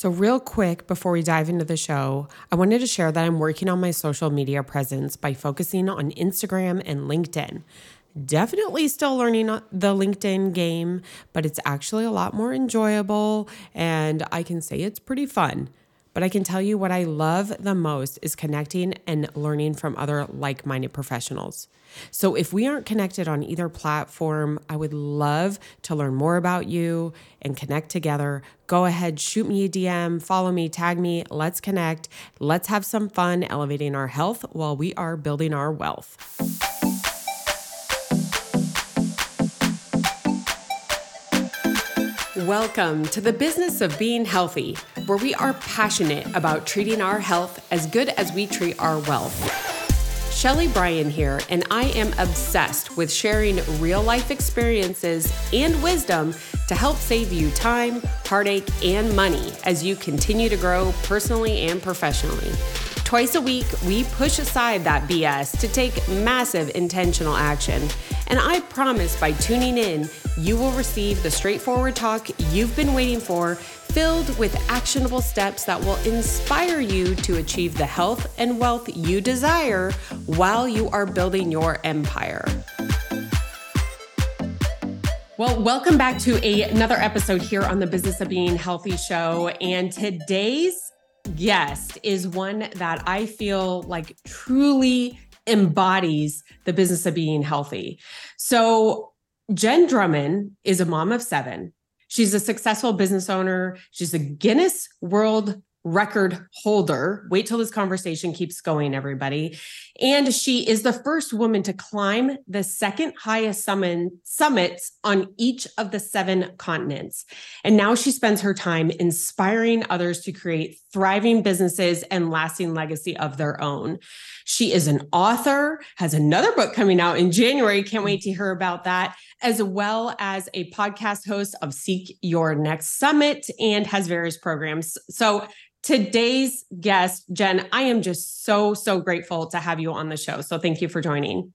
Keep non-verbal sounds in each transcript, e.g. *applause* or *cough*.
So, real quick before we dive into the show, I wanted to share that I'm working on my social media presence by focusing on Instagram and LinkedIn. Definitely still learning uh, the LinkedIn game, but it's actually a lot more enjoyable and I can say it's pretty fun. But I can tell you what I love the most is connecting and learning from other like minded professionals. So if we aren't connected on either platform, I would love to learn more about you and connect together. Go ahead, shoot me a DM, follow me, tag me. Let's connect. Let's have some fun elevating our health while we are building our wealth. Welcome to the business of being healthy, where we are passionate about treating our health as good as we treat our wealth. Shelly Bryan here, and I am obsessed with sharing real life experiences and wisdom to help save you time, heartache, and money as you continue to grow personally and professionally. Twice a week, we push aside that BS to take massive intentional action. And I promise by tuning in, you will receive the straightforward talk you've been waiting for, filled with actionable steps that will inspire you to achieve the health and wealth you desire while you are building your empire. Well, welcome back to a, another episode here on the Business of Being Healthy show. And today's guest is one that I feel like truly embodies the business of being healthy. So, Jenn Drummond is a mom of seven. She's a successful business owner. She's a Guinness World record holder. Wait till this conversation keeps going, everybody. And she is the first woman to climb the second highest summit, summits on each of the seven continents. And now she spends her time inspiring others to create thriving businesses and lasting legacy of their own. She is an author, has another book coming out in January. Can't wait to hear about that, as well as a podcast host of Seek Your Next Summit and has various programs. So today's guest, Jenn, I am just so, so grateful to have you on the show. So thank you for joining.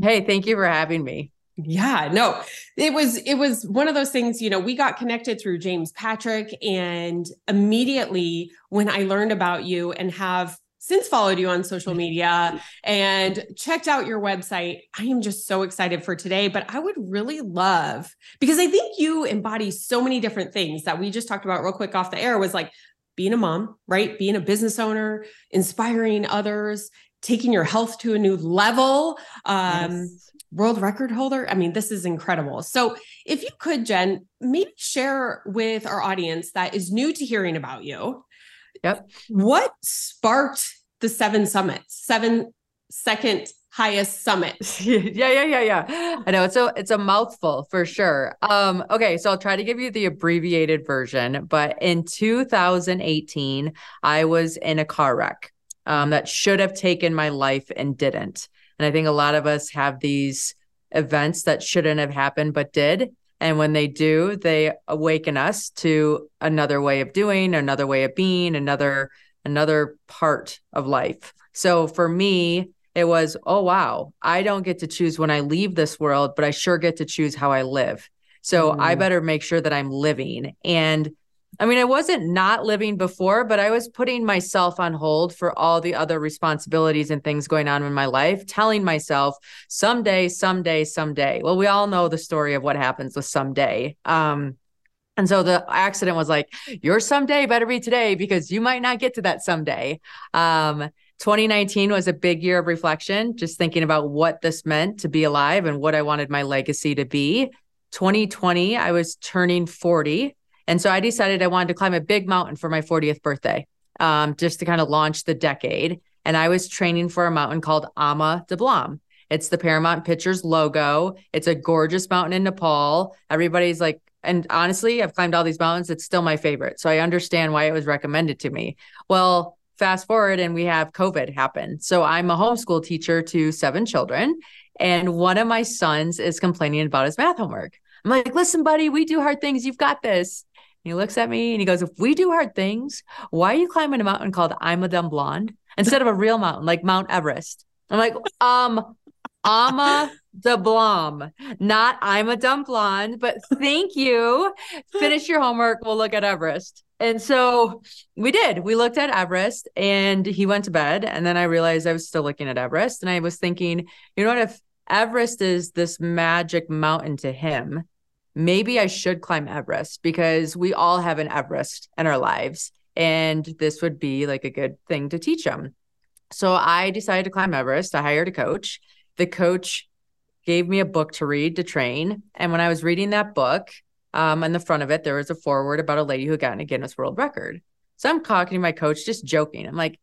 Hey, thank you for having me. Yeah, no. It was it was one of those things, you know, we got connected through James Patrick and immediately when I learned about you and have since followed you on social media and checked out your website. I am just so excited for today, but I would really love because I think you embody so many different things that we just talked about real quick off the air was like being a mom, right? Being a business owner, inspiring others, taking your health to a new level. Um, yes. World record holder. I mean, this is incredible. So, if you could, Jenn, maybe share with our audience that is new to hearing about you. Yep. What sparked the seven summits, seven second highest summit. *laughs* yeah, yeah, yeah, yeah. I know it's a it's a mouthful for sure. Um, okay, so I'll try to give you the abbreviated version. But in 2018, I was in a car wreck um, that should have taken my life and didn't. And I think a lot of us have these events that shouldn't have happened but did. And when they do, they awaken us to another way of doing, another way of being, another another part of life. So for me, it was, oh, wow, I don't get to choose when I leave this world, but I sure get to choose how I live. So mm. I better make sure that I'm living. And I mean, I wasn't not living before, but I was putting myself on hold for all the other responsibilities and things going on in my life, telling myself someday, someday, someday. Well, we all know the story of what happens with someday. Um, and so the accident was like, your someday better be today because you might not get to that someday. Um, 2019 was a big year of reflection, just thinking about what this meant to be alive and what I wanted my legacy to be. 2020, I was turning 40. And so I decided I wanted to climb a big mountain for my 40th birthday, um, just to kind of launch the decade. And I was training for a mountain called Ama Dablam. It's the Paramount Pictures logo. It's a gorgeous mountain in Nepal. Everybody's like, and honestly, I've climbed all these mountains. It's still my favorite. So I understand why it was recommended to me. Well, fast forward and we have COVID happen. So I'm a homeschool teacher to seven children. And one of my sons is complaining about his math homework. I'm like, listen, buddy, we do hard things. You've got this. He looks at me and he goes, if we do hard things, why are you climbing a mountain called I'm a dumb blonde instead of a real mountain like Mount Everest? I'm like, um, I'm a the Blom, not I'm a dumb blonde, but thank you. Finish your homework. We'll look at Everest. And so we did. We looked at Everest and he went to bed. And then I realized I was still looking at Everest. And I was thinking, you know what? If Everest is this magic mountain to him, maybe I should climb Everest because we all have an Everest in our lives. And this would be like a good thing to teach them. So I decided to climb Everest. I hired a coach. The coach gave me a book to read to train. And when I was reading that book, um, on the front of it, there was a foreword about a lady who got a Guinness World Record. So I'm talking to my coach, just joking. I'm like,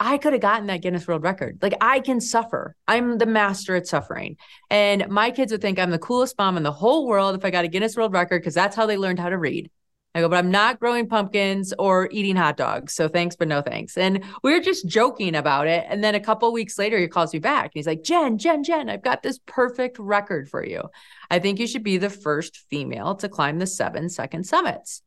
I could have gotten that Guinness World Record. Like I can suffer. I'm the master at suffering. And my kids would think I'm the coolest mom in the whole world if I got a Guinness World Record because that's how they learned how to read. I go, but I'm not growing pumpkins or eating hot dogs. So thanks, but no thanks. And we were just joking about it. And then a couple weeks later, he calls me back and he's like, Jenn, Jenn, Jenn, I've got this perfect record for you. I think you should be the first female to climb the seven second summits.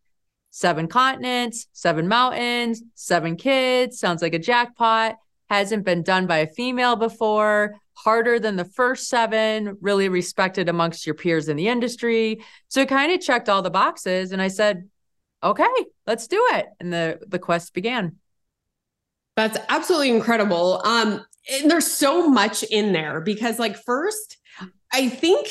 Seven continents, seven mountains, seven kids. Sounds like a jackpot. Hasn't been done by a female before. Harder than the first seven, really respected amongst your peers in the industry. So it kind of checked all the boxes. And I said, okay, let's do it. And the the quest began. That's absolutely incredible. Um, there's so much in there because, like, first, I think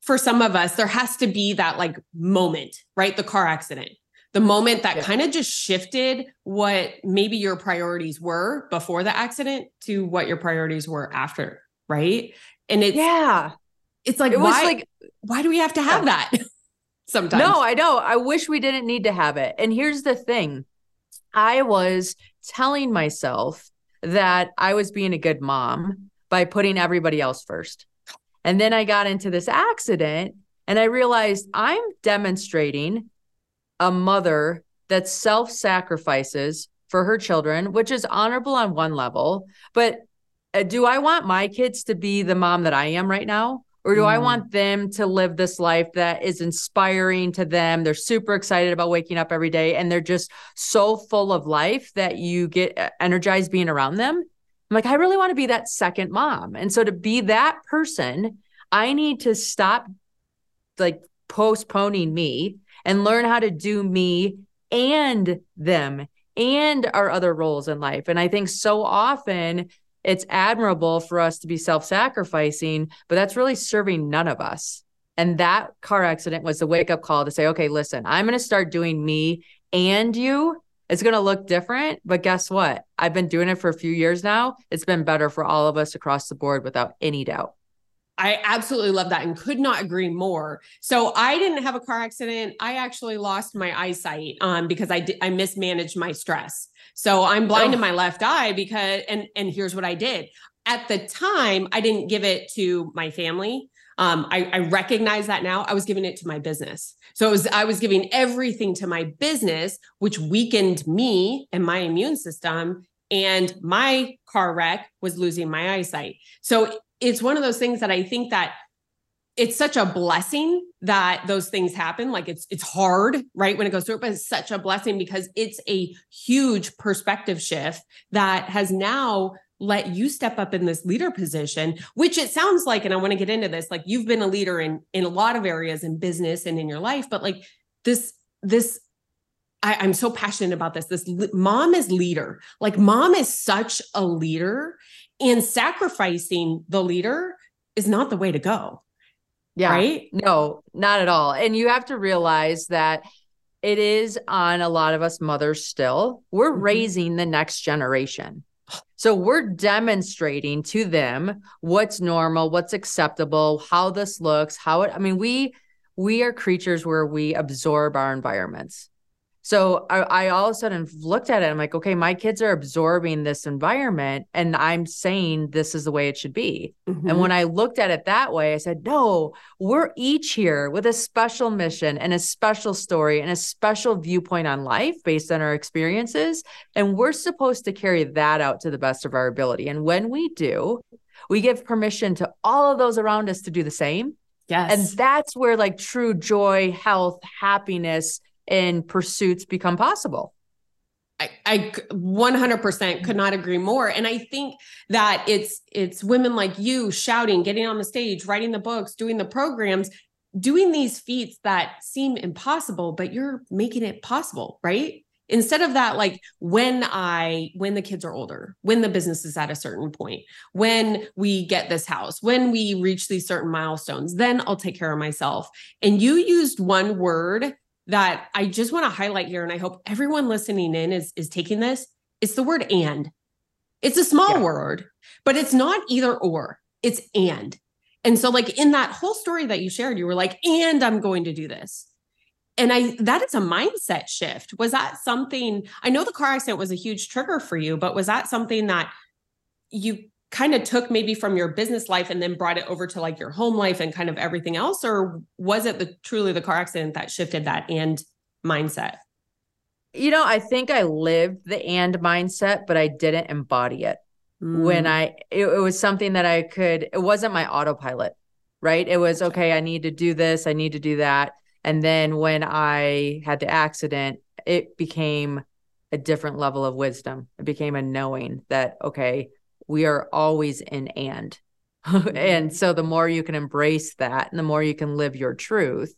for some of us, there has to be that like moment, right? The car accident, the moment that yeah. kind of just shifted what maybe your priorities were before the accident to what your priorities were after, right? And it's yeah, it's like it why, like why do we have to have yeah. that? *laughs* sometimes. No, I know. I wish we didn't need to have it. And here's the thing I was telling myself that I was being a good mom by putting everybody else first. And then I got into this accident and I realized I'm demonstrating a mother that self sacrifices for her children, which is honorable on one level. But uh, do I want my kids to be the mom that I am right now? Or do mm. I want them to live this life that is inspiring to them? They're super excited about waking up every day and they're just so full of life that you get uh, energized being around them. I'm like, I really want to be that second mom. And so to be that person, I need to stop like postponing me and learn how to do me and them and our other roles in life. And I think so often it's admirable for us to be self sacrificing, but that's really serving none of us. And that car accident was the wake up call to say, okay, listen, I'm going to start doing me and you. It's going to look different, but guess what? I've been doing it for a few years now. It's been better for all of us across the board without any doubt. I absolutely love that and could not agree more. So I didn't have a car accident. I actually lost my eyesight um, because I I mismanaged my stress. So I'm blind oh. in my left eye because and and here's what I did. At the time, I didn't give it to my family. Um, I, I recognize that now. I was giving it to my business. So it was I was giving everything to my business, which weakened me and my immune system. And my car wreck was losing my eyesight. So it's one of those things that I think that it's such a blessing that those things happen. Like it's it's hard right when it goes through it, but it's such a blessing because it's a huge perspective shift that has now let you step up in this leader position which it sounds like and i want to get into this like you've been a leader in in a lot of areas in business and in your life but like this this I, i'm so passionate about this. This mom is leader. Like mom is such a leader and sacrificing the leader is not the way to go yeah. Right? No, not at all. And you have to realize that it is on a lot of us mothers still. We're mm-hmm. raising the next generation. So we're demonstrating to them what's normal, what's acceptable, how this looks, how it I mean we we are creatures where we absorb our environments. So I, I, all of a sudden looked at it. I'm like, okay, my kids are absorbing this environment, and I'm saying this is the way it should be. Mm-hmm. And when I looked at it that way, I said, no, we're each here with a special mission and a special story and a special viewpoint on life based on our experiences. And we're supposed to carry that out to the best of our ability. And when we do, we give permission to all of those around us to do the same. Yes. And that's where like true joy, health, happiness, and pursuits become possible. I, I 100% could not agree more. And i think that it's it's women like you shouting getting on the stage writing the books doing the programs doing these feats that seem impossible but you're making it possible right? Instead of that like when i when the kids are older when the business is at a certain point when we get this house when we reach these certain milestones then i'll take care of myself. And you used one word that I just want to highlight here, and I hope everyone listening in is is taking this. It's the word and. It's a small yeah. word, but it's not either or. It's and. And so, like in that whole story that you shared, you were like, and I'm going to do this. And I that is a mindset shift. Was that something? I know the car accident was a huge trigger for you, but was that something that you kind of took maybe from your business life and then brought it over to like your home life and kind of everything else or was it the truly the car accident that shifted that and mindset? You know i think i lived the and mindset but i didn't embody it. Mm. when i it, it was something that i could it wasn't my autopilot right? It was okay i need to do this i need to do that. And then when i had the accident it became a different level of wisdom. It became a knowing that okay we are always in and. *laughs* Mm-hmm. and so the more you can embrace that and the more you can live your truth,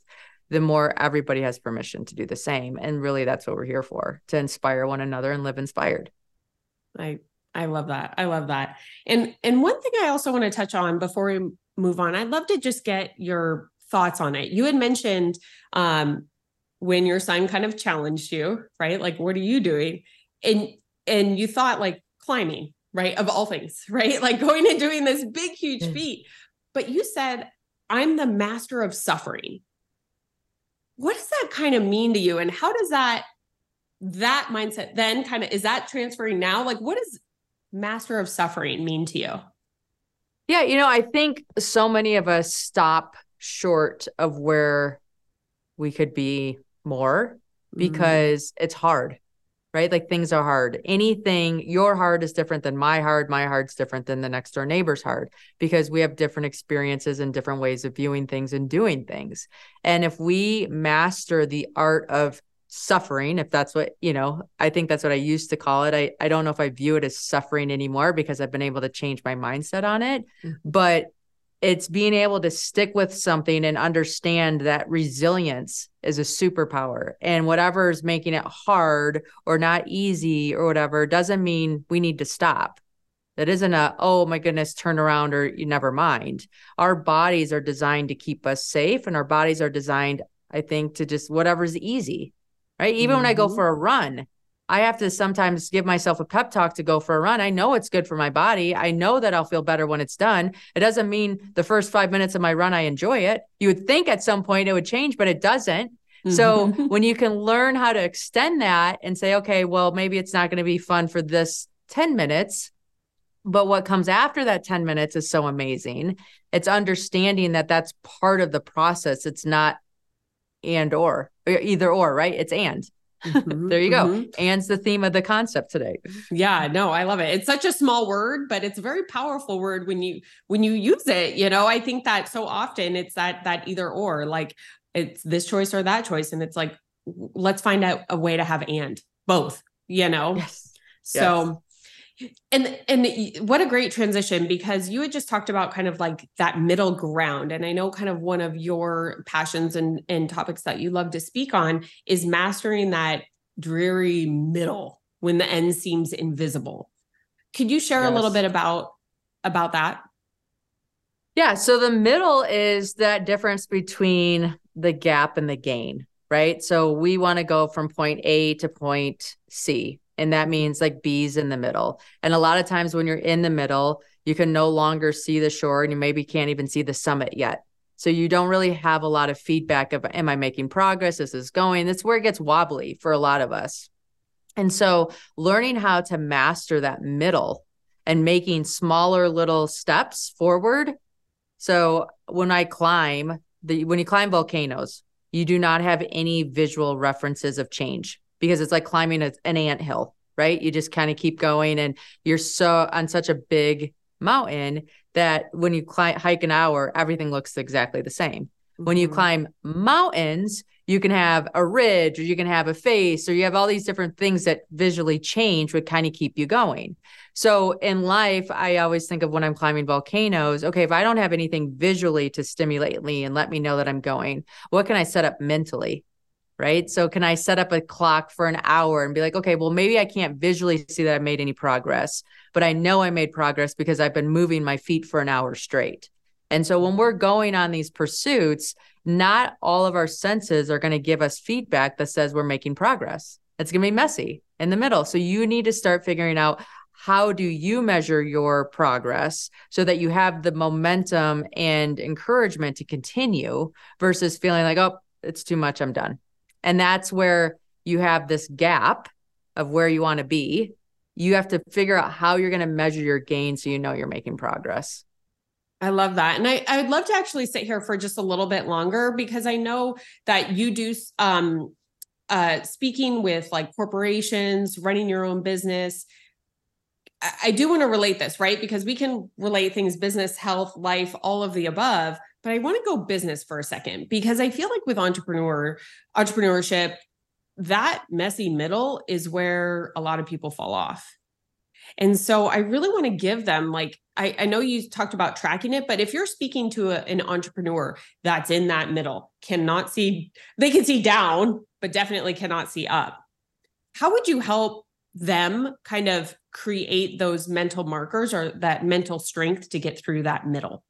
the more everybody has permission to do the same. And really that's what we're here for, to inspire one another and live inspired. I I love that. I love that. And and one thing I also want to touch on before we move on, I'd love to just get your thoughts on it. You had mentioned um when your son kind of challenged you, right? Like what are you doing? And and you thought like climbing, right? Of all things, *laughs* right? Like going and doing this big, huge mm. feat. But you said, I'm the master of suffering. What does that kind of mean to you? And how does that, that mindset then kind of, is that transferring now? Like, what does master of suffering mean to you? Yeah, you know, I think so many of us stop short of where we could be more mm. because mm. it's hard right? Like things are hard. Anything, your heart is different than my heart. My heart's different than the next door neighbor's heart because we have different experiences and different ways of viewing things and doing things. And if we master the art of suffering, if that's what, you know, I think that's what I used to call it. I, I don't know if I view it as suffering anymore because I've been able to change my mindset on it. Mm-hmm. But it's being able to stick with something and understand that resilience is a superpower and whatever is making it hard or not easy or whatever doesn't mean we need to stop that isn't a oh my goodness turn around or you never mind our bodies are designed to keep us safe and our bodies are designed i think to just whatever's easy right even mm-hmm. when i go mm-hmm. for a run I have to sometimes give myself a pep talk to go for a run. I know it's good for my body. I know that I'll feel better when it's done. It doesn't mean the first five minutes of my run, I enjoy it. You would think at some point it would change, but it doesn't. So mm-hmm. *laughs* when you can learn how to extend that and say, okay, well, maybe it's not going to be fun for this 10 minutes, but what comes after that 10 minutes is so amazing. It's understanding that that's part of the process. It's not and or either or, right? It's and. Mm-hmm, there you go. Mm-hmm. And's the theme of the concept today. Yeah, no, I love it. It's such a small word, but it's a very powerful word when you when you use it. You know, I think that so often it's that that either or, like it's this choice or that choice, and it's like let's find out a way to have and both. You know. Yes. So. Yes and and what a great transition because you had just talked about kind of like that middle ground. And i know kind of one of your passions and and topics that you love to speak on is mastering that dreary middle when the end seems invisible. Could you share yes. a little bit about about that? Yeah so the middle is that difference between the gap and the gain right? So we want to go from point a to point c and that means like bees in the middle. And a lot of times when you're in the middle, you can no longer see the shore and you maybe can't even see the summit yet. So you don't really have a lot of feedback of am I making progress? Is This is going. That's where it gets wobbly for a lot of us. And so learning how to master that middle and making smaller little steps forward. So when I climb, the when you climb volcanoes, you do not have any visual references of change because it's like climbing a, an ant hill, right? You just kind of keep going and you're so on such a big mountain that when you climb, hike an hour, everything looks exactly the same. Mm-hmm. When you mm-hmm. climb mountains, you can have a ridge or you can have a face or you have all these different things that visually change would kind of keep you going. So in life, I always think of when I'm climbing volcanoes, okay, if I don't have anything visually to stimulate me and let me know that I'm going, what can I set up mentally? Right. So can I set up a clock for an hour and be like, okay, well, maybe I can't visually see that I made any progress, but I know I made progress because I've been moving my feet for an hour straight. And so when we're going on these pursuits, not all of our senses are going to give us feedback that says we're making progress. It's going to be messy in the middle. So you need to start figuring out how do you measure your progress so that you have the momentum and encouragement to continue versus feeling like, oh, it's too much, I'm done. And that's where you have this gap of where you want to be. You have to figure out how you're going to measure your gain so you know you're making progress. I love that. And I, I would love to actually sit here for just a little bit longer because I know that you do um, uh, speaking with like corporations, running your own business I do want to relate this, right? Because we can relate things business, health, life, all of the above, but I want to go business for a second because I feel like with entrepreneur entrepreneurship, that messy middle is where a lot of people fall off. And so I really want to give them like I, I know you talked about tracking it, but if you're speaking to a, an entrepreneur that's in that middle, cannot see, they can see down, but definitely cannot see up. How would you help them kind of create those mental markers or that mental strength to get through that middle?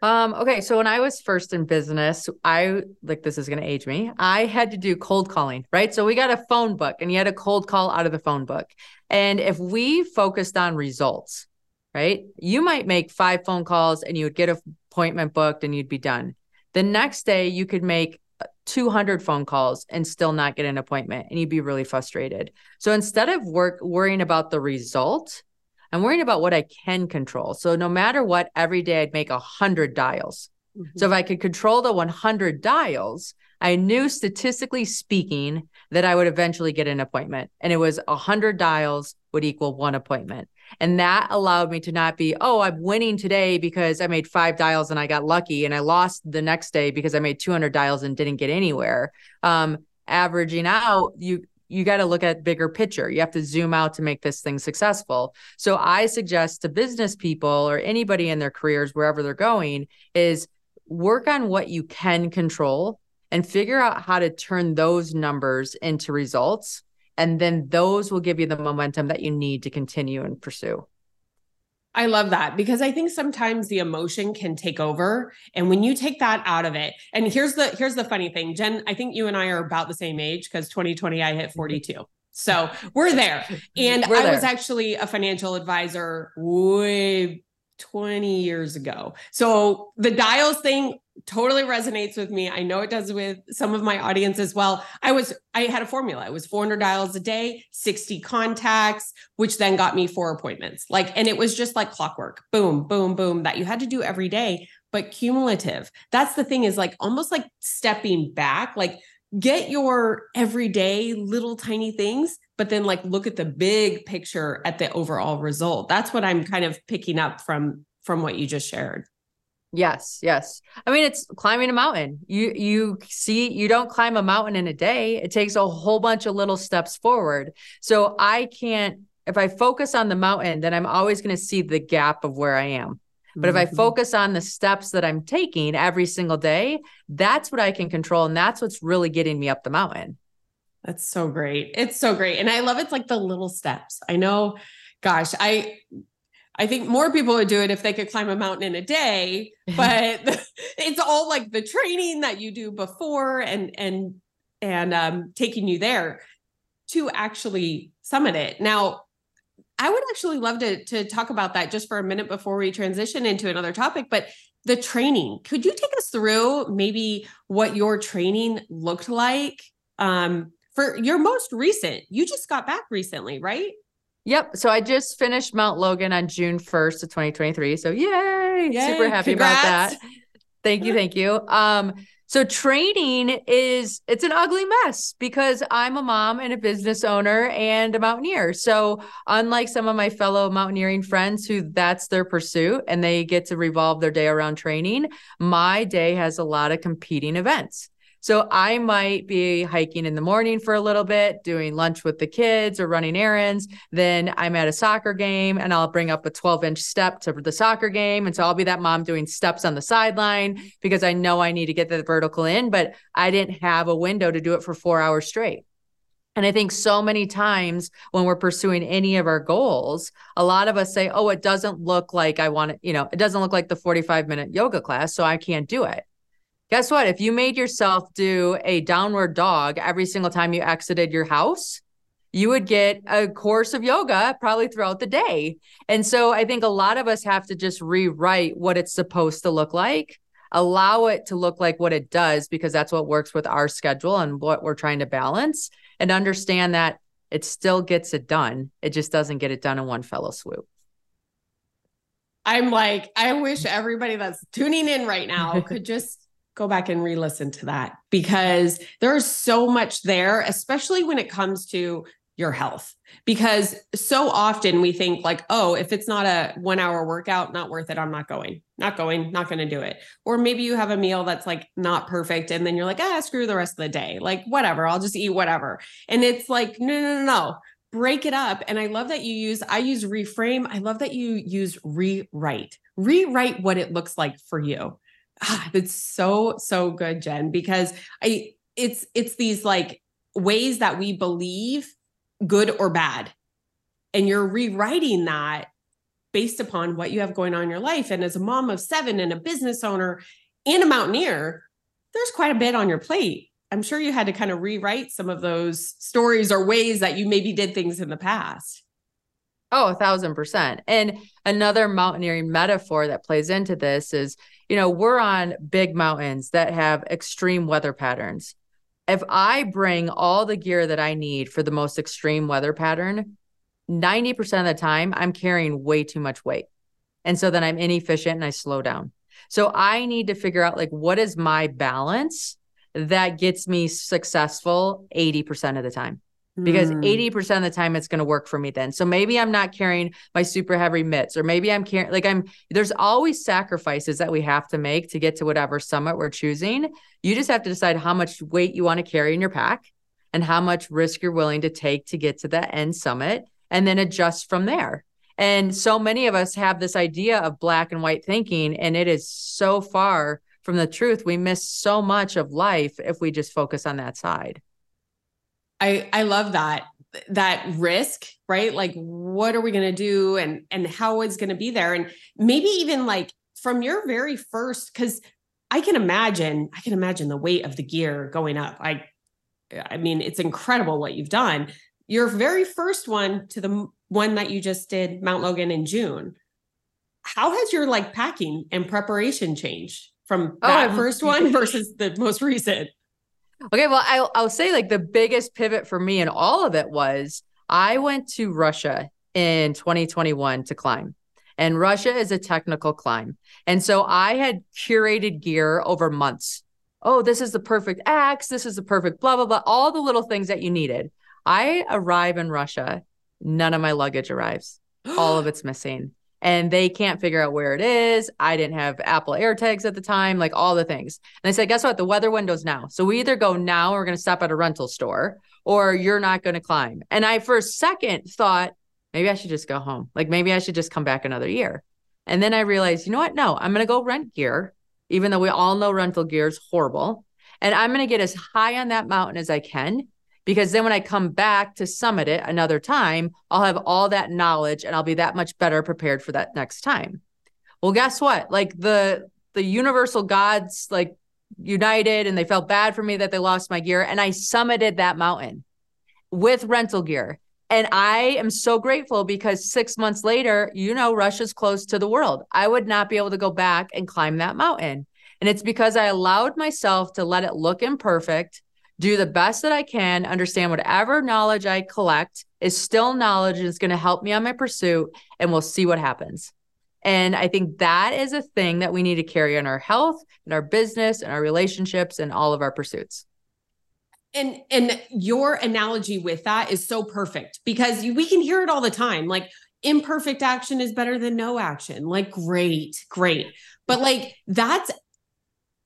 Um, okay, so when I was first in business, I like this is gonna age me. I had to do cold calling, right? So we got a phone book and you had a cold call out of the phone book. And if we focused on results, right, you might make five phone calls and you would get an appointment booked and you'd be done. The next day you could make 200 phone calls and still not get an appointment and you'd be really frustrated. So instead of work worrying about the result, I'm worrying about what I can control. So no matter what, every day I'd make 100 dials. Mm-hmm. So if I could control the 100 dials, I knew statistically speaking that I would eventually get an appointment. And it was 100 dials would equal one appointment. And that allowed me to not be, oh, I'm winning today because I made five dials and I got lucky, and I lost the next day because I made 200 dials and didn't get anywhere. Um, averaging out, you you got to look at bigger picture. You have to zoom out to make this thing successful. So I suggest to business people or anybody in their careers, wherever they're going, is work on what you can control and figure out how to turn those numbers into results and then those will give you the momentum that you need to continue and pursue. I love that because I think sometimes the emotion can take over and when you take that out of it and here's the here's the funny thing Jenn I think you and I are about the same age cuz 2020 I hit mm-hmm. 42. So, we're there. *laughs* And we're there. I was actually a financial advisor way 20 years ago. So the dials thing totally resonates with me. I know it does with some of my audience as well. I was I had a formula. It was 400 dials a day, 60 contacts, which then got me four appointments. Like and it was just like clockwork. Boom, boom, boom that you had to do every day, but cumulative. That's the thing is like almost like stepping back, like get your everyday little tiny things but then like look at the big picture at the overall result that's what i'm kind of picking up from from what you just shared yes yes i mean it's climbing a mountain you you see you don't climb a mountain in a day it takes a whole bunch of little steps forward so i can't if i focus on the mountain then i'm always going to see the gap of where i am but if I mm-hmm. focus on the steps that I'm taking every single day, that's what I can control. And that's what's really getting me up the mountain. That's so great. It's so great. And I love it's like the little steps. I know, gosh, I I think more people would do it if they could climb a mountain in a day, *laughs* but *laughs* it's all like the training that you do before and and and um taking you there to actually summit it. Now, I would actually love to to talk about that just for a minute before we transition into another topic. But the training, could you take us through maybe what your training looked like um, for your most recent? You just got back recently, right? Yep. So I just finished Mount Logan on June 1st of 2023. So yay, yay. super happy Congrats. about that. Thank you. Thank you. *laughs* Um, so training is it's an ugly mess because I'm a mom and a business owner and a mountaineer. So unlike some of my fellow mountaineering friends who that's their pursuit and they get to revolve their day around training, my day has a lot of competing events. So I might be hiking in the morning for a little bit, doing lunch with the kids or running errands. Then I'm at a soccer game and I'll bring up a 12 inch step to the soccer game. And so I'll be that mom doing steps on the sideline because I know I need to get the vertical in, but I didn't have a window to do it for four hours straight. And I think so many times when we're pursuing any of our goals, a lot of us say, oh, it doesn't look like I want to, you know, it doesn't look like the 45 minute yoga class, so I can't do it. Guess what? If you made yourself do a downward dog every single time you exited your house, you would get a course of yoga probably throughout the day. And so I think a lot of us have to just rewrite what it's supposed to look like, allow it to look like what it does, because that's what works with our schedule and what we're trying to balance and understand that it still gets it done. It just doesn't get it done in one fellow swoop. I'm like, I wish everybody that's tuning in right now could just go back and re-listen to that because there's so much there, especially when it comes to your health. Because so often we think like oh if it's not a 1 hour workout not worth it. I'm not going not going not going to do it. Or maybe you have a meal that's like not perfect and then you're like ah screw the rest of the day. Like whatever. I'll just eat whatever. And it's like no no no no. Break it up. And i love that you use i use reframe. I love that you use rewrite. Rewrite what it looks like for you ah, it's so so good jenn because i it's it's these like ways that we believe good or bad. And you're rewriting that based upon what you have going on in your life. And as a mom of seven and a business owner and a mountaineer, there's quite a bit on your plate. I'm sure you had to kind of rewrite some of those stories or ways that you maybe did things in the past. Oh, a thousand percent. And another mountaineering metaphor that plays into this is, you know, we're on big mountains that have extreme weather patterns if I bring all the gear that I need for the most extreme weather pattern, 90% of the time I'm carrying way too much weight. And so then I'm inefficient and I slow down. So I need to figure out like what is my balance that gets me successful 80% of the time because mm. 80% of the time it's going to work for me then. So maybe I'm not carrying my super heavy mitts or maybe I'm carrying like I'm there's always sacrifices that we have to make to get to whatever summit we're choosing. You just have to decide how much weight you want to carry in your pack and how much risk you're willing to take to get to that end summit and then adjust from there. And so many of us have this idea of black and white thinking and it is so far from the truth. We miss so much of life if we just focus on that side. I I love that that risk, right? Like what are we going to do and and how it's going to be there and maybe even like from your very first cuz I can imagine I can imagine the weight of the gear going up. I I mean it's incredible what you've done. Your very first one to the one that you just did Mount Logan in June. How has your like packing and preparation changed from oh, that oh, first one *laughs* versus the most recent? Okay, well, I'll, I'll say like the biggest pivot for me in all of it was I went to Russia in 2021 to climb. And Russia is a technical climb. And so I had curated gear over months. Oh, this is the perfect axe. This is the perfect blah, blah, blah, all the little things that you needed. I arrive in Russia. None of my luggage arrives. all of it's missing and they can't figure out where it is. I didn't have Apple AirTags at the time, like all the things. And I said, guess what? The weather window's now. So we either go now, we're going to stop at a rental store, or you're not going to climb. And I, for a second, thought maybe I should just go home. Like maybe I should just come back another year. And then I realized, you know what? No, I'm going to go rent gear, even though we all know rental gear is horrible. And I'm going to get as high on that mountain as I can because then when I come back to summit it another time, I'll have all that knowledge and I'll be that much better prepared for that next time. Well, guess what? Like the the universal gods like united and they felt bad for me that they lost my gear and I summited that mountain with rental gear. And I am so grateful because 6 months later, you know Russia's close to the world. I would not be able to go back and climb that mountain. And it's because I allowed myself to let it look imperfect do the best that I can, understand whatever knowledge I collect is still knowledge and it's going to help me on my pursuit, and we'll see what happens. And I think that is a thing that we need to carry in our health, in our business, in our relationships, and all of our pursuits. And and your analogy with that is so perfect because we can hear it all the time. Like imperfect action is better than no action. Like great, great. But like that's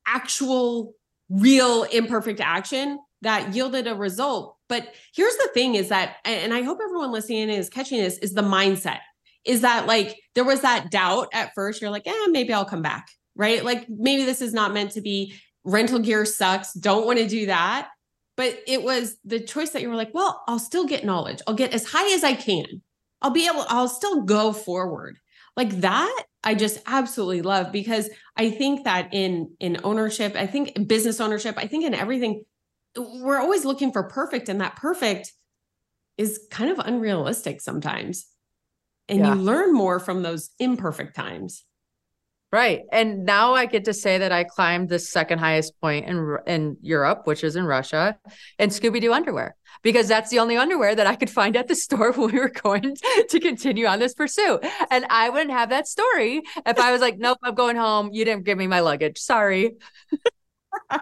actual real imperfect action that yielded a result. But here's the thing is that, and I hope everyone listening is catching this, is the mindset. Is that like there was that doubt at first? You're like, yeah, maybe I'll come back, right? Like maybe this is not meant to be. Rental gear sucks. Don't want to do that. But it was the choice that you were like, well, I'll still get knowledge. I'll get as high as I can. I'll be able, I'll still go forward. Like that, I just absolutely love because I think that in in ownership, I think business ownership, I think in everything, we're always looking for perfect, and that perfect is kind of unrealistic sometimes. And yeah. you learn more from those imperfect times. Right. And now I get to say that I climbed the second highest point in in Europe, which is in Russia, in Scooby Doo underwear, because that's the only underwear that I could find at the *laughs* store when we were going to continue on this pursuit. And I wouldn't have that story if I was like, nope, I'm going home. You didn't give me my luggage. Sorry. *laughs*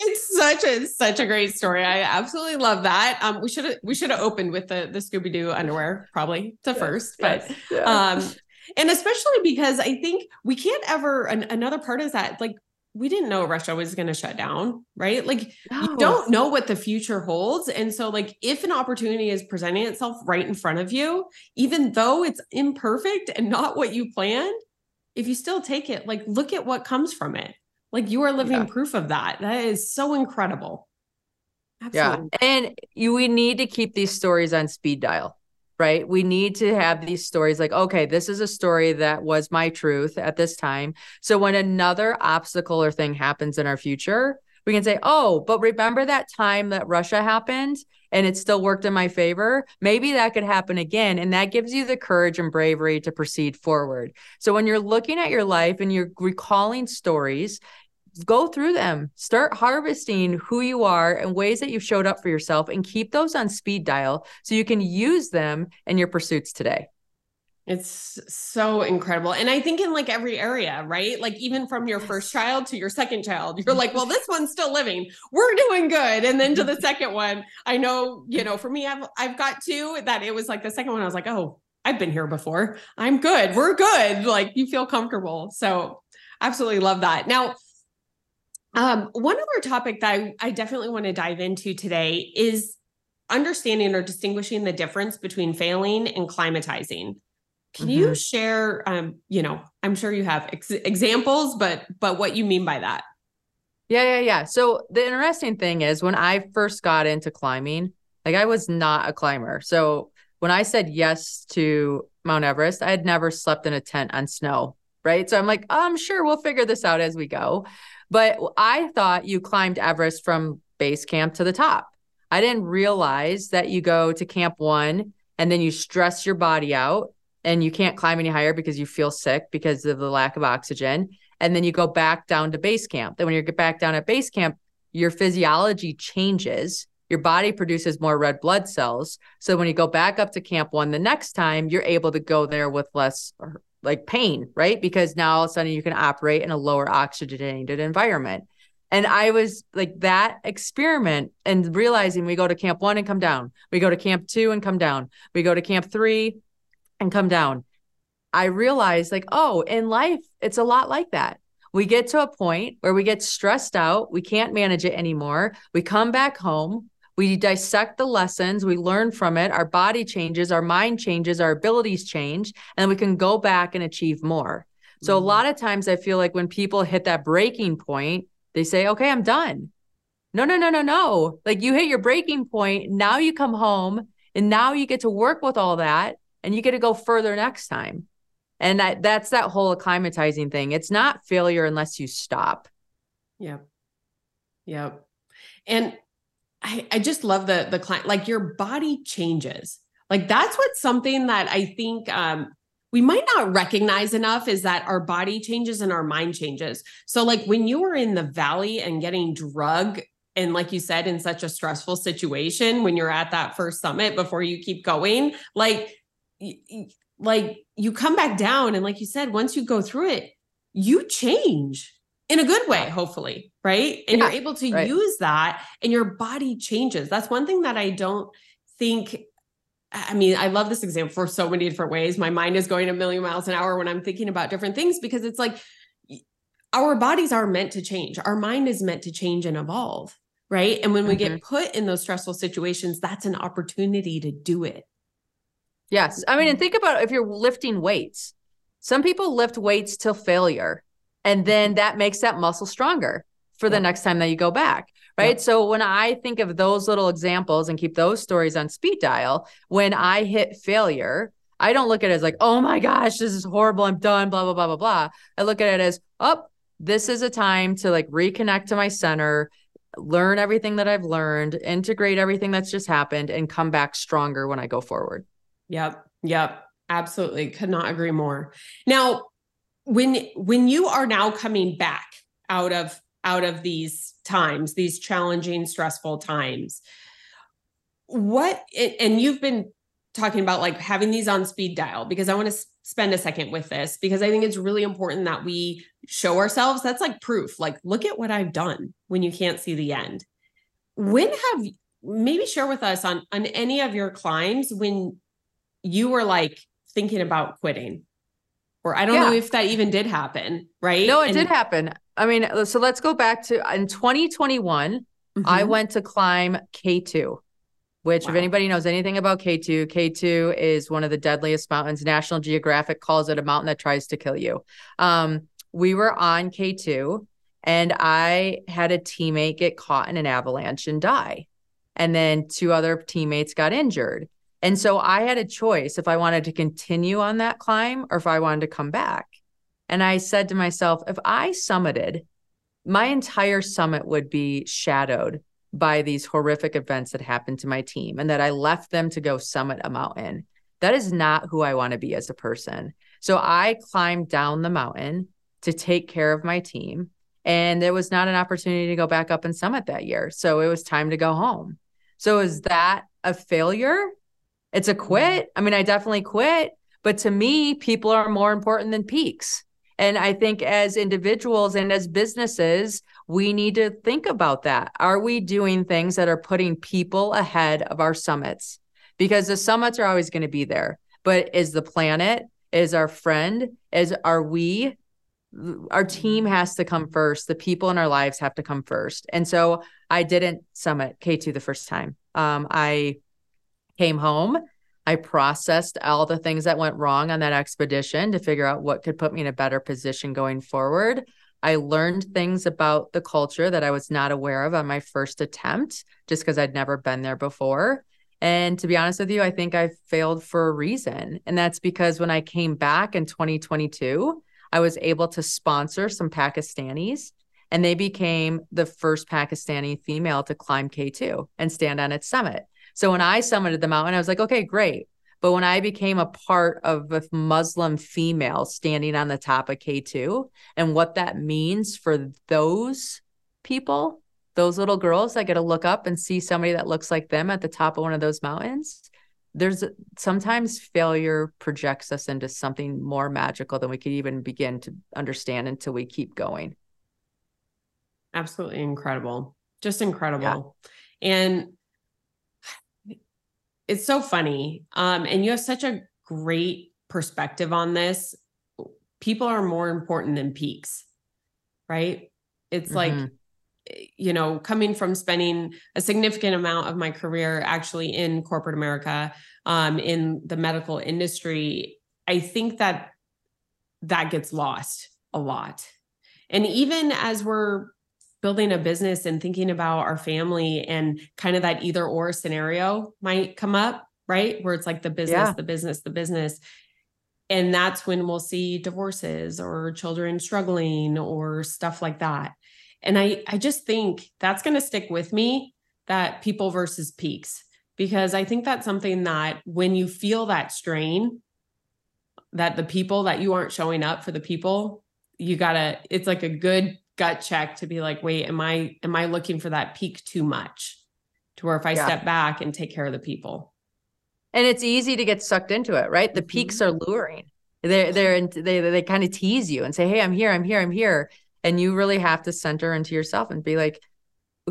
it's such a such a great story. I absolutely love that. Um, we should have we should have opened with the the Scooby Doo underwear probably the first, but yes, yeah. um, and especially because I think we can't ever. An, another part is that like we didn't know Russia was going to shut down, right? Like no. you don't know what the future holds. And so like if an opportunity is presenting itself right in front of you, even though it's imperfect and not what you planned, if you still take it, like look at what comes from it. Like you are living yeah. proof of that. That is so incredible. Absolutely. Yeah. And you we need to keep these stories on speed dial right? We need to have these stories like, okay, this is a story that was my truth at this time. So when another obstacle or thing happens in our future, we can say, oh, but remember that time that Russia happened and it still worked in my favor? Maybe that could happen again. And that gives you the courage and bravery to proceed forward. So when you're looking at your life and you're recalling stories, go through them start harvesting who you are and ways that you've showed up for yourself and keep those on speed dial so you can use them in your pursuits today it's so incredible. And I think in like every area, right? Like even from your first child to your second child, you're like, well, this *laughs* one's still living. We're doing good. And then to the *laughs* second one, I know, you know, for me, I've I've got two that it was like the second one, I was like, oh, I've been here before. I'm good. We're good. Like you feel comfortable. So absolutely love that. Now, um, one other topic that I, I definitely want to dive into today is understanding or distinguishing the difference between failing and climatizing. Can mm-hmm. you share? Um, you know, I'm sure you have ex- examples, but but what you mean by that? Yeah, yeah, yeah. So the interesting thing is when I first got into climbing, like I was not a climber. So when I said yes to Mount Everest, I had never slept in a tent on snow. Right. So I'm like, oh, I'm sure we'll figure this out as we go. But I thought you climbed Everest from base camp to the top. I didn't realize that you go to camp one and then you stress your body out and you can't climb any higher because you feel sick because of the lack of oxygen. And then you go back down to base camp. Then when you get back down at base camp, your physiology changes. Your body produces more red blood cells. So when you go back up to camp one the next time, you're able to go there with less like pain, right? Because now all of a sudden you can operate in a lower oxygenated environment. And I was like that experiment and realizing we go to camp one and come down, we go to camp two and come down, we go to camp three and come down. I realized like, oh, in life, it's a lot like that. We get to a point where we get stressed out, we can't manage it anymore. We come back home, we dissect the lessons, we learn from it, our body changes, our mind changes, our abilities change, and we can go back and achieve more. So, mm-hmm. a lot of times I feel like when people hit that breaking point, they say, okay, I'm done. No, no, no, no, no. Like you hit your breaking point. Now you come home and now you get to work with all that and you get to go further next time. And that, that's that whole acclimatizing thing. It's not failure unless you stop. Yep. Yep. And I, I just love the the client like your body changes. Like that's what's something that i think um we might not recognize enough is that our body changes and our mind changes. So like when you were in the valley and getting drug and like you said in such a stressful situation when you're at that first summit before you keep going like like you come back down and like you said once you go through it you change in a good way, hopefully, right? And yeah, you're able to right. use that and your body changes. That's one thing that I don't think. I mean, I love this example for so many different ways. My mind is going a million miles an hour when I'm thinking about different things because it's like our bodies are meant to change. Our mind is meant to change and evolve, right? And when we mm-hmm. get put in those stressful situations, that's an opportunity to do it. Yes. I mean, and think about if you're lifting weights. Some people lift weights till failure, and then that makes that muscle stronger for the next time that you go back. Right. So when I think of those little examples and keep those stories on speed dial, when I hit failure, I don't look at it as like, oh my gosh, this is horrible. I'm done, blah, blah, blah, blah, blah. I look at it as, oh, this is a time to like reconnect to my center, learn everything that I've learned, integrate everything that's just happened, and come back stronger when I go forward. Yep. Yep. Absolutely. Could not agree more. Now, when when you are now coming back out of out of these times, these challenging, stressful times, what and you've been talking about like having these on speed dial because I want to spend a second with this because I think it's really important that we show ourselves that's like proof. Like, look at what I've done when you can't see the end. When have maybe share with us on on any of your climbs when you were like thinking about quitting? Or I don't yeah. know if that even did happen, right? No, it and- did happen. I mean, so let's go back to in 2021, mm-hmm. I went to climb K2 which wow. if anybody knows anything about K2, K2 is one of the deadliest mountains. National Geographic calls it a mountain that tries to kill you. Um, we were on K2 and I had a teammate get caught in an avalanche and die. And then two other teammates got injured. And so I had a choice if I wanted to continue on that climb or if I wanted to come back. And I said to myself, if I summited, my entire summit would be shadowed by these horrific events that happened to my team and that I left them to go summit a mountain. That is not who I want to be as a person. So I climbed down the mountain to take care of my team. And there was not an opportunity to go back up and summit that year. So it was time to go home. So is that a failure? It's a quit. I mean, I definitely quit. But to me, people are more important than peaks. And I think as individuals and as businesses, we need to think about that. Are we doing things that are putting people ahead of our summits? Because the summits are always going to be there, but is the planet, is our friend, is are we our team has to come first. The people in our lives have to come first. And so I didn't summit K2 the first time. Um, I came home. I processed all the things that went wrong on that expedition to figure out what could put me in a better position going forward. I learned things about the culture that I was not aware of on my first attempt, just because I'd never been there before. And to be honest with you, I think I failed for a reason. And that's because when I came back in 2022, I was able to sponsor some Pakistanis, and they became the first Pakistani female to climb K2 and stand on its summit. So when I summited the mountain, I was like, okay, great. But when I became a part of a Muslim female standing on the top of K2 and what that means for those people, those little girls that get to look up and see somebody that looks like them at the top of one of those mountains, there's sometimes failure projects us into something more magical than we could even begin to understand until we keep going. Absolutely incredible. Just incredible. Yeah. And it's so funny. Um, and you have such a great perspective on this. People are more important than peaks, right? It's mm-hmm. like, you know, coming from spending a significant amount of my career actually in corporate America, um, in the medical industry, I think that that gets lost a lot. And even as we're building a business and thinking about our family and kind of that either or scenario might come up, right? Where it's like the business, yeah. the business, the business. And that's when we'll see divorces or children struggling or stuff like that. And I I just think that's going to stick with me that people versus peaks because I think that's something that when you feel that strain that the people that you aren't showing up for the people, you got to it's like a good gut check to be like, wait, am I am I looking for that peak too much? To where if I yeah. step back and take care of the people. And it's easy to get sucked into it, right? The mm-hmm. peaks are luring. They're they're they they kind of tease you and say, Hey, I'm here, I'm here, I'm here. And you really have to center into yourself and be like,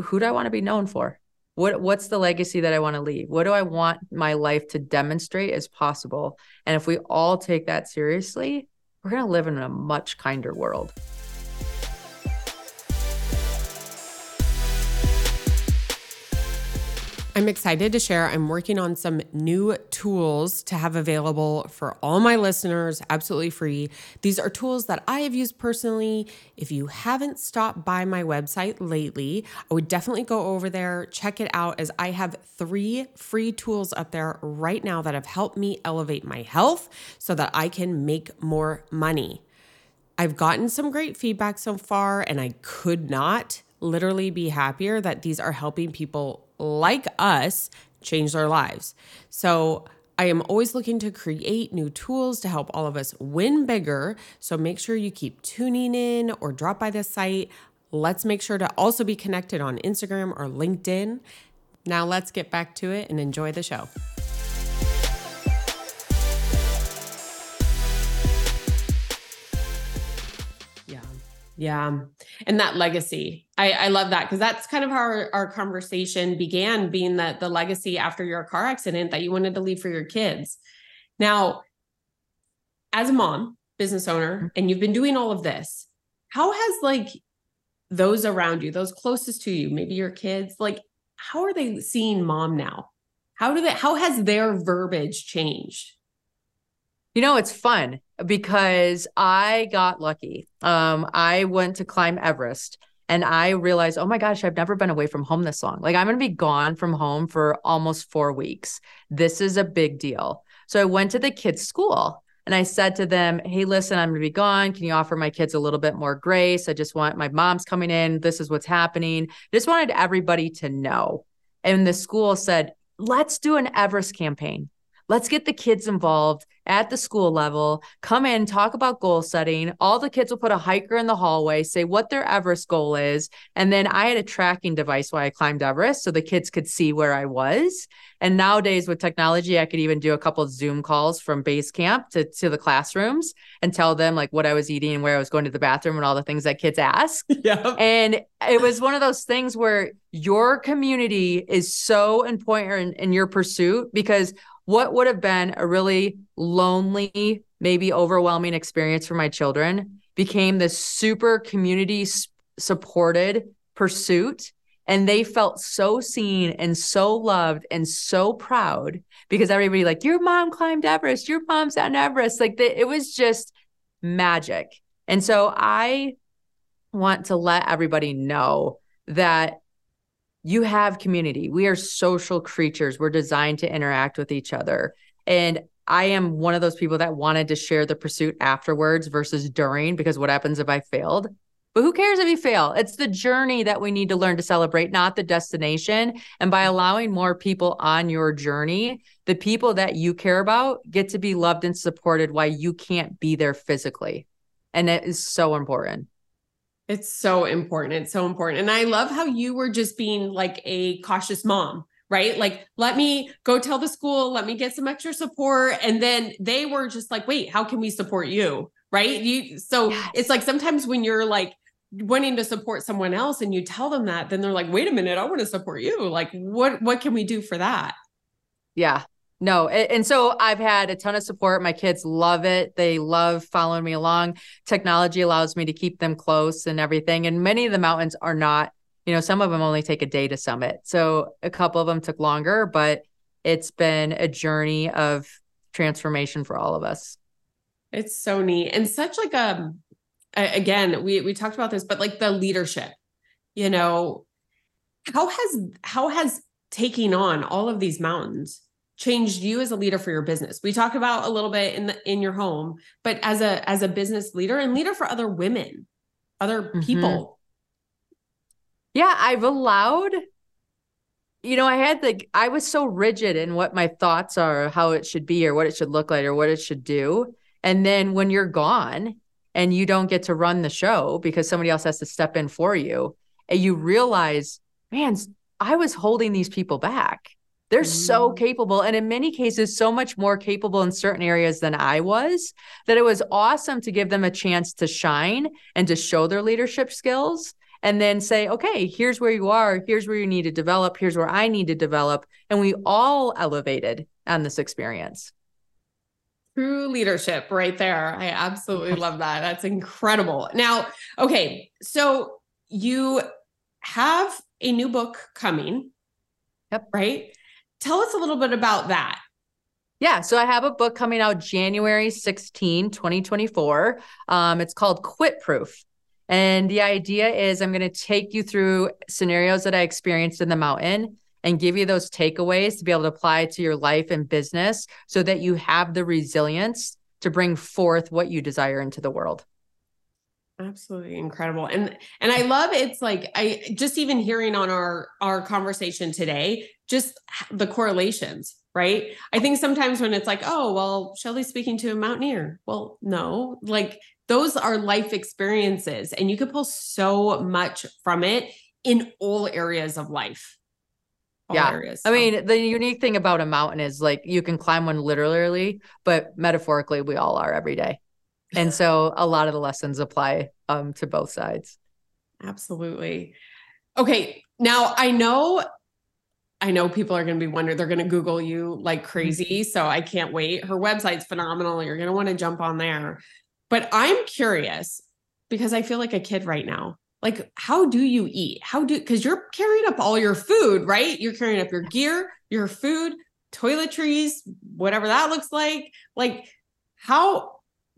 who do I want to be known for? What what's the legacy that I want to leave? What do I want my life to demonstrate as possible? And if we all take that seriously, we're going to live in a much kinder world. I'm excited to share. I'm working on some new tools to have available for all my listeners, absolutely free. These are tools that I have used personally. If you haven't stopped by my website lately, I would definitely go over there, check it out, as I have three free tools up there right now that have helped me elevate my health so that I can make more money. I've gotten some great feedback so far, and I could not literally be happier that these are helping people like us change their lives. So I am always looking to create new tools to help all of us win bigger. So make sure you keep tuning in or drop by the site. Let's make sure to also be connected on Instagram or LinkedIn. Now let's get back to it and enjoy the show. Yeah. And that legacy. I, I love that because that's kind of how our, our conversation began, being that the legacy after your car accident that you wanted to leave for your kids. Now, as a mom, business owner, mm-hmm. and you've been doing all of this, how has like those around you, those closest to you, maybe your kids, like how are they seeing mom now? How do they how has their verbiage changed? You know, it's fun because I got lucky. Um, I went to climb Everest and I realized, oh my gosh, I've never been away from home this long. Like I'm going to be gone from home for almost four weeks. This is a big deal. So I went to the kids' school and I said to them, hey, listen, I'm going to be gone. Can you offer my kids a little bit more grace? I just want my mom's coming in. This is what's happening. Just wanted everybody to know. And the school said, let's do an Everest campaign. Let's get the kids involved at the school level, come in, talk about goal setting. All the kids will put a hiker in the hallway, say what their Everest goal is. And then I had a tracking device while I climbed Everest so the kids could see where I was. And nowadays with technology, I could even do a couple of Zoom calls from base camp to, to the classrooms and tell them like what I was eating and where I was going to the bathroom and all the things that kids ask. *laughs* Yeah. And it was one of those things where your community is so important in, in your pursuit because what would have been a really lonely, maybe overwhelming experience for my children became this super community supported pursuit. And they felt so seen and so loved and so proud because everybody, like, your mom climbed Everest, your mom's on Everest. Like, the, it was just magic. And so I want to let everybody know that you have community. We are social creatures. We're designed to interact with each other. And I am one of those people that wanted to share the pursuit afterwards versus during, because what happens if I failed? But who cares if you fail? It's the journey that we need to learn to celebrate, not the destination. And by allowing more people on your journey, the people that you care about get to be loved and supported while you can't be there physically. And it is so important. It's so important. It's so important. And I love how you were just being like a cautious mom, right? Like, let me go tell the school, let me get some extra support. And then they were just like, wait, how can we support you? Right. You so yes. it's like sometimes when you're like wanting to support someone else and you tell them that, then they're like, wait a minute, I want to support you. Like, what what can we do for that? Yeah, no. And so I've had a ton of support. My kids love it. They love following me along. Technology allows me to keep them close and everything. And many of the mountains are not, you know, some of them only take a day to summit. So a couple of them took longer, but it's been a journey of transformation for all of us. It's so neat. And such like um, a again, we we talked about this, but like the leadership, you know, how has how has taking on all of these mountains changed you as a leader for your business. We talked about a little bit in the in your home but as a as a business leader and leader for other women other mm-hmm. people. Yeah i've allowed you know i had like i was so rigid in what my thoughts are how it should be or what it should look like or what it should do. And then when you're gone and you don't get to run the show because somebody else has to step in for you and you realize man i was holding these people back they're so mm. capable. And in many cases, so much more capable in certain areas than I was that it was awesome to give them a chance to shine and to show their leadership skills and then say, okay, here's where you are. Here's where you need to develop. Here's where I need to develop. And we all elevated on this experience. True leadership right there. I absolutely love that. That's incredible. Now, okay, so you have a new book coming Yep. Right. Tell us a little bit about that. Yeah, so I have a book coming out January 16, 2024. Um, it's called Quit Proof. And the idea is I'm going to take you through scenarios that I experienced in the mountain and give you those takeaways to be able to apply to your life and business so that you have the resilience to bring forth what you desire into the world absolutely incredible and and i love it's like i just even hearing on our our conversation today just the correlations right i think sometimes when it's like oh well shelly's speaking to a mountaineer well no like those are life experiences and you could pull so much from it in all areas of life all yeah. Areas, so. I mean, the unique thing about a mountain is like you can climb one literally, but metaphorically, we all are every day. And so a lot of the lessons apply um, to both sides. Absolutely. Okay. Now I know, I know people are going to be wondering, they're going to Google you like mm-hmm. crazy. So I can't wait. Her website's phenomenal. You're going to want to jump on there. But I'm curious because I feel like a kid right now like how do you eat how do because you're carrying up all your food right you're carrying up your gear your food toiletries whatever that looks like like how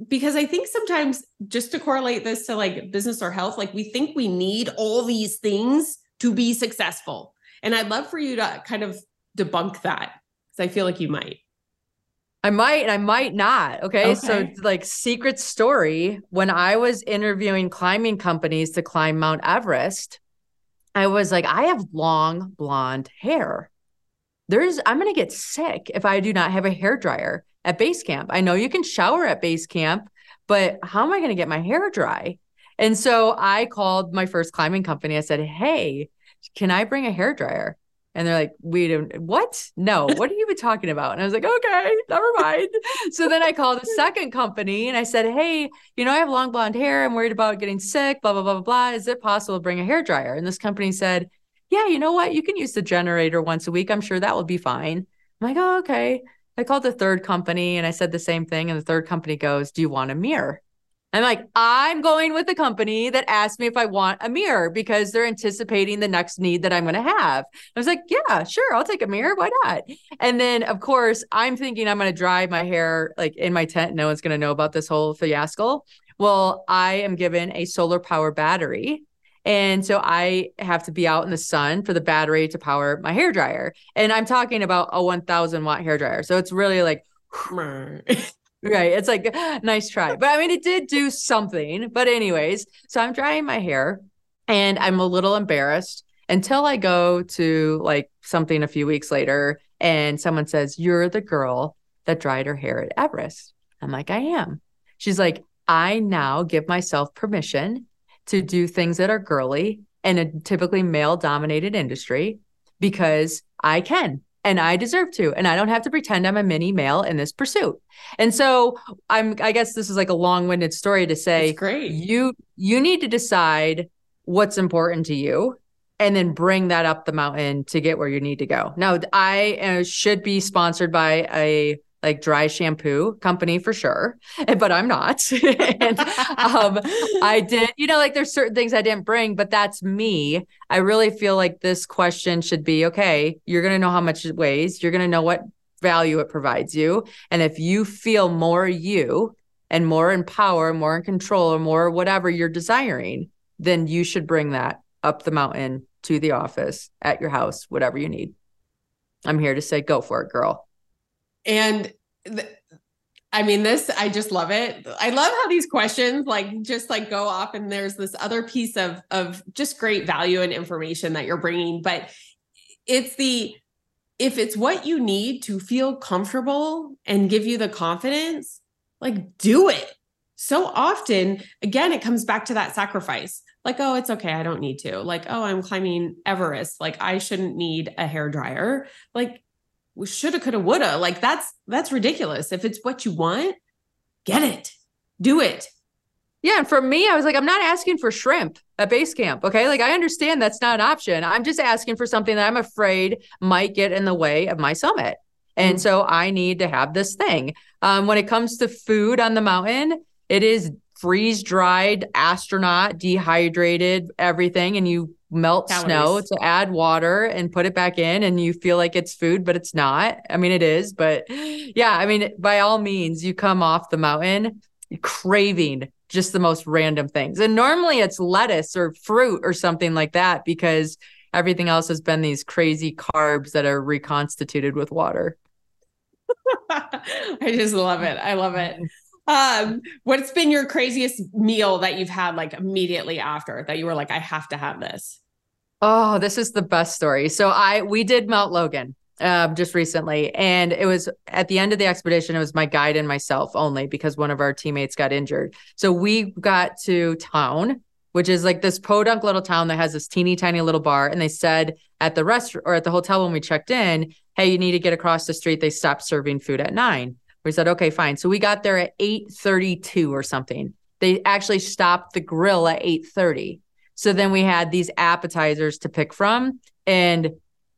because i think sometimes just to correlate this to like business or health like we think we need all these things to be successful and i'd love for you to kind of debunk that because i feel like you might I might and I might not. Okay? okay. So, like, secret story when I was interviewing climbing companies to climb Mount Everest, I was like, I have long blonde hair. There's, I'm going to get sick if I do not have a hair dryer at base camp. I know you can shower at base camp, but how am I going to get my hair dry? And so I called my first climbing company. I said, Hey, can I bring a hair dryer? And they're like, we don't, what? No, what are you talking about? And I was like, okay, never mind. so then I called a second company and I said, hey, you know, I have long blonde hair. I'm worried about getting sick, blah, blah, blah, blah, blah. Is it possible to bring a hair dryer? And this company said, yeah, you know what? You can use the generator once a week. I'm sure that will be fine. I'm like, oh, okay. I called the third company and I said the same thing. And the third company goes, do you want a mirror? I'm like, I'm going with the company that asked me if I want a mirror because they're anticipating the next need that I'm going to have. I was like, yeah, sure, I'll take a mirror. Why not? And then, of course, I'm thinking I'm going to dry my hair like in my tent. No one's going to know about this whole fiasco. Well, I am given a solar power battery. And so I have to be out in the sun for the battery to power my hair dryer. And I'm talking about a 1000 watt hair dryer. So it's really like, Right. It's like, *laughs* nice try. But I mean, it did do something. But, anyways, so I'm drying my hair and I'm a little embarrassed until I go to like something a few weeks later and someone says, You're the girl that dried her hair at Everest. I'm like, I am. She's like, I now give myself permission to do things that are girly in a typically male dominated industry because I can and I deserve to. And I don't have to pretend I'm a mini male in this pursuit. And so I'm I guess this is like a long-winded story to say great. you you need to decide what's important to you and then bring that up the mountain to get where you need to go. Now, I uh, should be sponsored by a like dry shampoo company for sure, *laughs* but I'm not. *laughs* and um, I did, you know, like there's certain things I didn't bring, but that's me. I really feel like this question should be okay, you're going to know how much it weighs, you're going to know what value it provides you. And if you feel more you and more in power, more in control, or more whatever you're desiring, then you should bring that up the mountain to the office at your house, whatever you need. I'm here to say, go for it, girl. And th- I mean, this, I just love it. I love how these questions like just like go off and there's this other piece of, of just great value and information that you're bringing. But it's the, if it's what you need to feel comfortable and give you the confidence, like do it. So often, again, it comes back to that sacrifice. Like, oh, it's okay. I don't need to. Like, oh, I'm climbing Everest. Like, I shouldn't need a hair dryer. Like, shoulda, coulda, woulda. Like that's that's ridiculous. If it's what you want, get it, do it. Yeah, and for me, I was like, I'm not asking for shrimp at base camp. Okay, like I understand that's not an option. I'm just asking for something that I'm afraid might get in the way of my summit. And mm-hmm. so I need to have this thing. Um, when it comes to food on the mountain, it is freeze dried, astronaut, dehydrated, everything. And you melt Calories. snow to add water and put it back in and you feel like it's food but it's not i mean it is but *gasps* yeah i mean by all means you come off the mountain craving just the most random things and normally it's lettuce or fruit or something like that because everything else has been these crazy carbs that are reconstituted with water *laughs* I just love it. I love it. Um, what's been your craziest meal that you've had like immediately after that you were like, I have to have this? Oh, this is the best story. So I we did Mount Logan um, just recently, and it was at the end of the expedition. It was my guide and myself only because one of our teammates got injured. So we got to town, which is like this podunk little town that has this teeny tiny little bar, and they said at the restaurant or at the hotel when we checked in, "Hey, you need to get across the street." They stopped serving food at nine. We said, "Okay, fine." So we got there at eight thirty-two or something. They actually stopped the grill at eight thirty. So then we had these appetizers to pick from and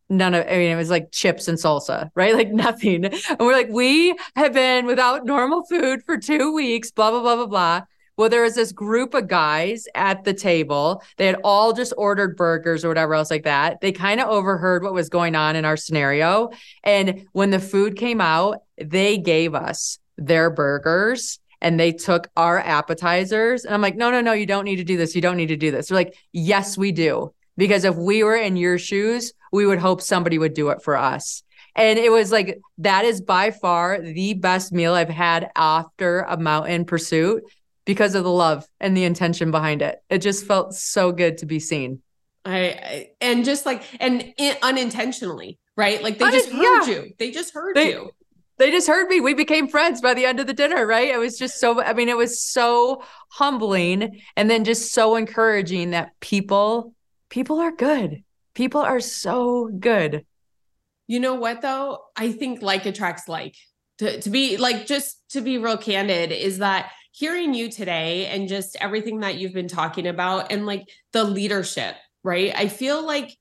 none of I mean it was like chips and salsa, right? *laughs* Like nothing. And we're like, we have been without normal food for two weeks, blah, blah, blah, blah, blah. Well, there was this group of guys at the table. They had all just ordered burgers or whatever else like that. They kind of overheard what was going on in our scenario. And when the food came out, they gave us their burgers and they took our appetizers. And I'm like, no, no, no, you don't need to do this. You don't need to do this. They're like, yes, we do. Because if we were in your shoes, we would hope somebody would do it for us. And it was like, that is by far the best meal I've had after a mountain pursuit because of the love and the intention behind it. It just felt so good to be seen. I, I and just like and in, unintentionally, right? Like they Unin- just heard yeah. you. They just heard They- you. they just heard me. We became friends by the end of the dinner, right? It was just so, I mean, it was so humbling and then just so encouraging that people, people are good. People are so good. You know what though? I think like attracts like. To, to be like just to be real candid is that hearing you today and just everything that you've been talking about and like the leadership, right? I feel like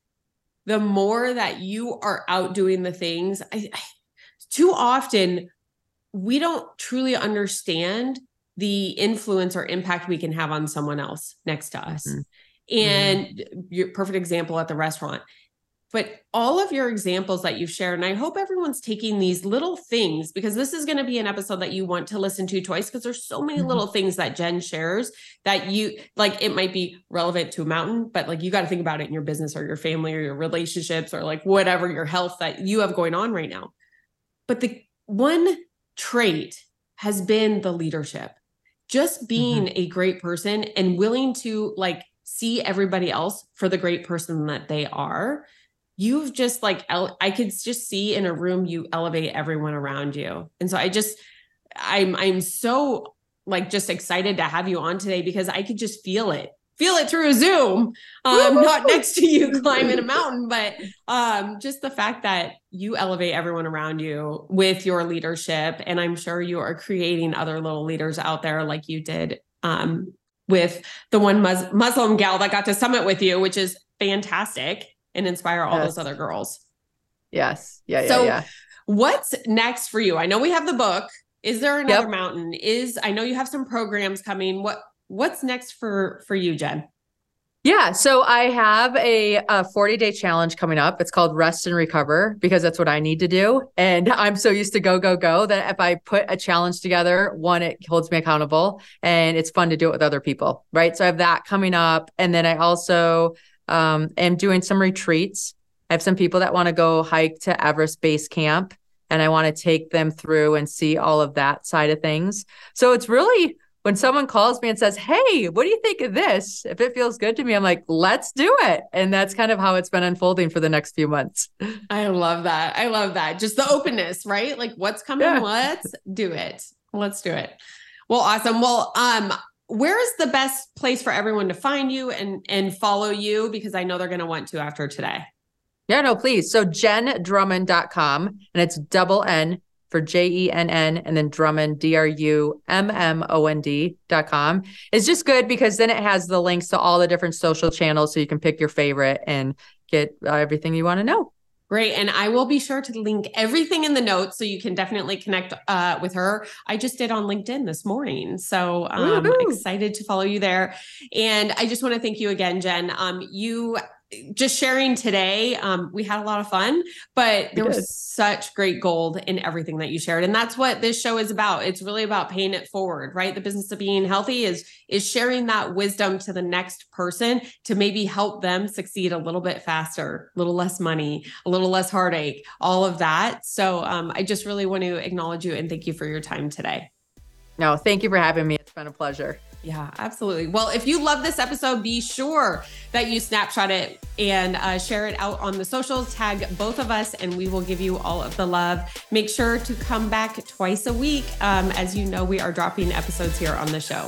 the more that you are out doing the things, I, I too often we don't truly understand the influence or impact we can have on someone else next to us. Mhm. And your perfect example at the restaurant. But all of your examples that you've shared, and I hope everyone's taking these little things because this is going to be an episode that you want to listen to twice because there's so many Mhm. little things that Jenn shares that you like it might be relevant to a mountain, but like you got to think about it in your business or your family or your relationships or like whatever your health that you have going on right now. But the one trait has been the leadership. Just being a great person and willing to like see everybody else for the great person that they are. You've just like ele- I could just see in a room you elevate everyone around you. And so I just I'm I'm so like just excited to have you on today because I could just feel it. Feel it through a Zoom. Um not next to you *laughs* climbing a mountain, but um just the fact that you elevate everyone around you with your leadership and i'm sure you are creating other little leaders out there like you did um, with the one Mus- muslim gal that got to summit with you which is fantastic and inspire all Yes. those other girls Yes. Yeah. Yeah. So- yeah. what's next for you i know we have the book is there another Yep. mountain is i know you have some programs coming what what's next for for you jenn Yeah, so I have a, a 40 day challenge coming up. It's called Rest and Recover because that's what I need to do. And *laughs* I'm so used to go, go, go that if I put a challenge together, one, it holds me accountable and it's fun to do it with other people. Right. So I have that coming up. And then I also um, am doing some retreats. I have some people that want to go hike to Everest Base Camp and I want to take them through and see all of that side of things. So it's really when someone calls me and says, Hey, what do you think of this? If it feels good to me, I'm like, let's do it. And that's kind of how it's been unfolding for the next few months. *laughs* i love that i love that just the openness right like what's coming Yeah. let's do it let's do it well awesome well um where is the best place for everyone to find you and and follow you because i know they're going to want to after today Yeah, no, please. So jenndrummond.com and it's double N for J E N N and then Drummond, D R U M M O N D dot com. It's just good because then it has the links to all the different social channels so you can pick your favorite and get uh, everything you want to know. Great. And I will be sure to link everything in the notes so you can definitely connect uh, with her. I just did on LinkedIn this morning. So um, Woohoo. excited to follow you there. And I just want to thank you again, Jenn. Um, you just sharing today. Um, we had a lot of fun, but there was such great gold in everything that you shared. And that's what this show is about. It's really about paying it forward, right? The business of being healthy is is sharing that wisdom to the next person to maybe help them succeed a little bit faster, a little less money, a little less heartache, all of that. So um, I just really want to acknowledge you and thank you for your time today. No, thank you for having me. It's been a pleasure. Yeah, absolutely. Well, if you love this episode, be sure that you snapshot it and uh, share it out on the socials. Tag both of us, and we will give you all of the love. Make sure to come back twice a week. Um, as you know, we are dropping episodes here on the show.